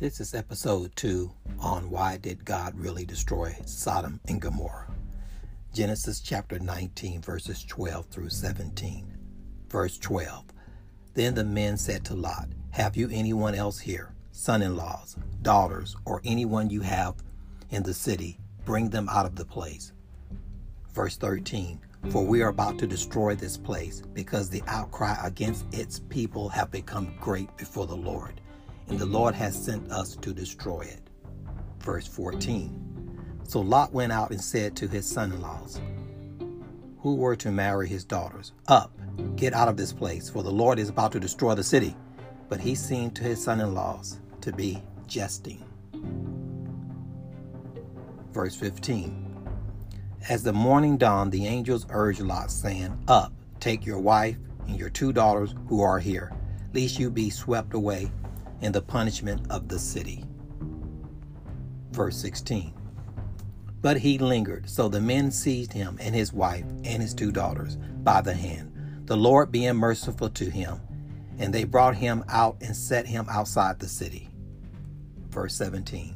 This is episode 2 on why did God really destroy Sodom and Gomorrah. Genesis chapter 19, verses 12 through 17. Verse 12 Then the men said to Lot, Have you anyone else here, son in laws, daughters, or anyone you have in the city? Bring them out of the place. Verse 13 For we are about to destroy this place, because the outcry against its people have become great before the Lord and the Lord has sent us to destroy it. Verse 14. So Lot went out and said to his son in laws, who were to marry his daughters, Up, get out of this place, for the Lord is about to destroy the city. But he seemed to his son in laws to be jesting. Verse 15. As the morning dawned, the angels urged Lot, saying, Up, take your wife and your two daughters who are here, lest you be swept away and the punishment of the city. Verse 16. But he lingered, so the men seized him and his wife and his two daughters by the hand, the Lord being merciful to him, and they brought him out and set him outside the city. Verse 17.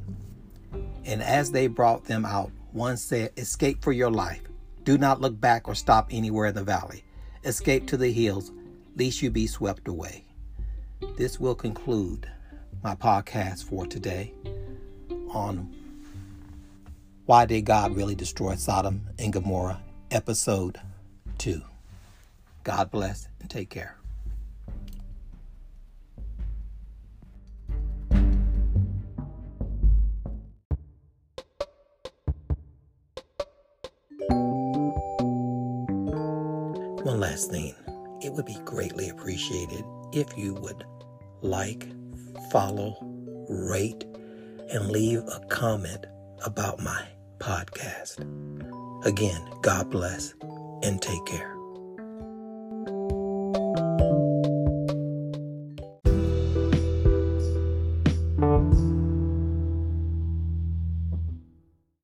And as they brought them out, one said, Escape for your life. Do not look back or stop anywhere in the valley. Escape to the hills, lest you be swept away. This will conclude my podcast for today on Why Did God Really Destroy Sodom and Gomorrah, Episode 2. God bless and take care. One last thing. It would be greatly appreciated if you would like, follow, rate, and leave a comment about my podcast. Again, God bless and take care.